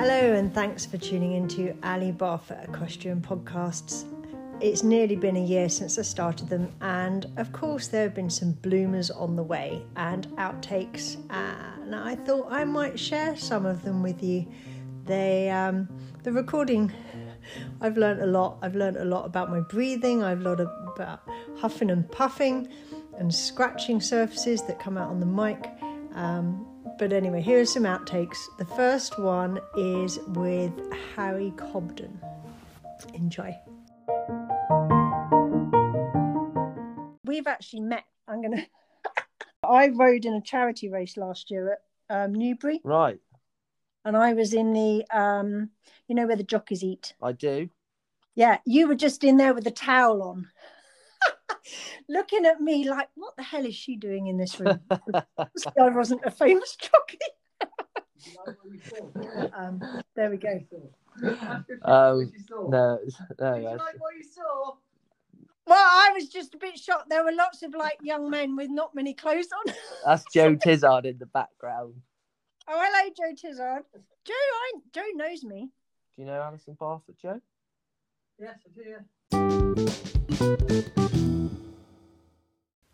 Hello, and thanks for tuning into Ali Barfoot Equestrian Podcasts. It's nearly been a year since I started them, and of course, there have been some bloomers on the way and outtakes, and I thought I might share some of them with you. They, um, the recording, I've learned a lot. I've learned a lot about my breathing, I've learned about huffing and puffing and scratching surfaces that come out on the mic. Um, but anyway, here are some outtakes. The first one is with Harry Cobden. Enjoy. We've actually met. I'm going to. I rode in a charity race last year at um, Newbury. Right. And I was in the, um, you know, where the jockeys eat. I do. Yeah, you were just in there with a towel on looking at me like, what the hell is she doing in this room? I wasn't a famous jockey. um, there we go. Um, no, no, Did you like what you saw? Well, I was just a bit shocked. There were lots of like young men with not many clothes on. that's Joe Tizzard in the background. oh, hello, Joe Tizzard. Joe, I Joe knows me. Do you know Alison Barfoot, Joe? Yes, I do. Yeah.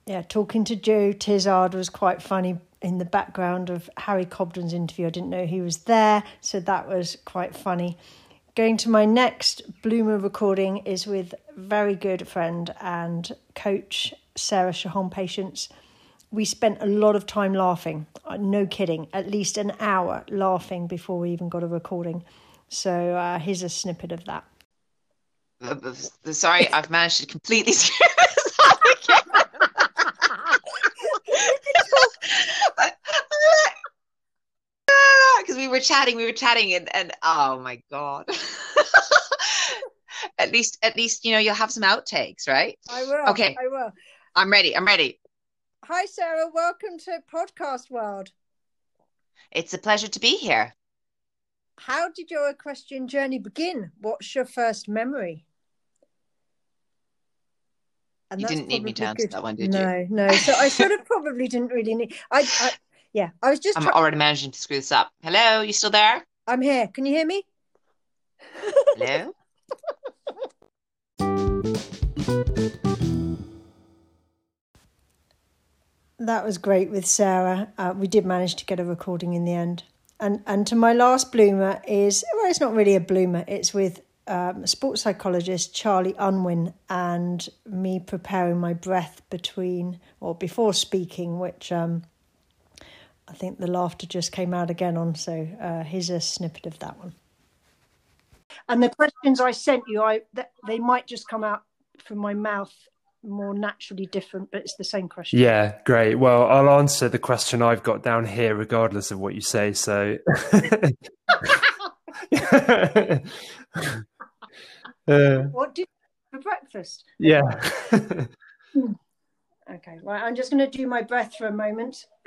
Yeah, talking to Joe Tizzard was quite funny in the background of Harry Cobden's interview. I didn't know he was there, so that was quite funny. Going to my next Bloomer recording is with very good friend and coach Sarah Shahan Patience. We spent a lot of time laughing, uh, no kidding, at least an hour laughing before we even got a recording. So uh, here's a snippet of that. Sorry, I've managed to completely screw this up again. Because we were chatting, we were chatting, and, and oh my god. at least, at least you know you'll have some outtakes, right? I will. Okay. I will. I'm ready. I'm ready. Hi, Sarah. Welcome to Podcast World. It's a pleasure to be here. How did your equestrian journey begin? What's your first memory? And You didn't need me to answer good. that one, did you? no, No, So I sort of probably didn't really need. I, I yeah. I was just. I'm try- already managing to screw this up. Hello, you still there? I'm here. Can you hear me? Hello. That was great with Sarah. Uh, we did manage to get a recording in the end. And and to my last bloomer is well, it's not really a bloomer. It's with um, sports psychologist Charlie Unwin and me preparing my breath between or before speaking, which um, I think the laughter just came out again on. So uh, here's a snippet of that one. And the questions I sent you, I th- they might just come out from my mouth more naturally different, but it's the same question. Yeah, great. Well, I'll answer the question I've got down here, regardless of what you say. So, Uh, What did you for breakfast? yeah. Okay, right. I'm just going to do my breath for a moment,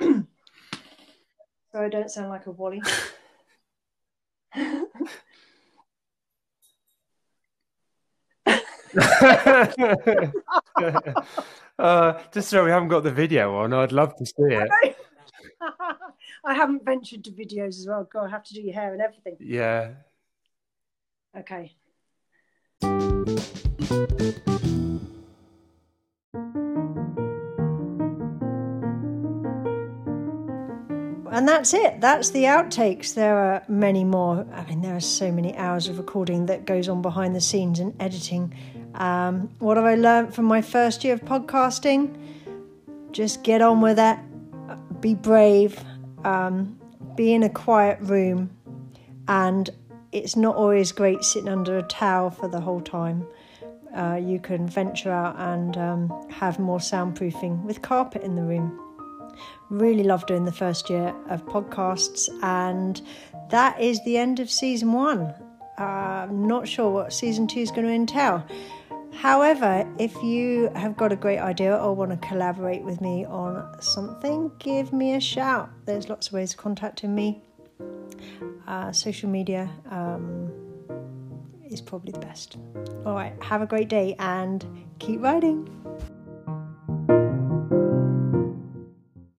so I don't sound like a wally. uh, just so we haven't got the video on, I'd love to see it. I haven't ventured to videos as well. God, I have to do your hair and everything. Yeah. Okay. And that's it. That's the outtakes. There are many more. I mean, there are so many hours of recording that goes on behind the scenes and editing. Um, what have I learned from my first year of podcasting? Just get on with it. Be brave. Um, be in a quiet room. And it's not always great sitting under a towel for the whole time. Uh, you can venture out and um, have more soundproofing with carpet in the room. Really love doing the first year of podcasts, and that is the end of season one. Uh, I'm not sure what season two is going to entail. However, if you have got a great idea or want to collaborate with me on something, give me a shout. There's lots of ways of contacting me. Uh, social media um, is probably the best. All right, have a great day and keep riding.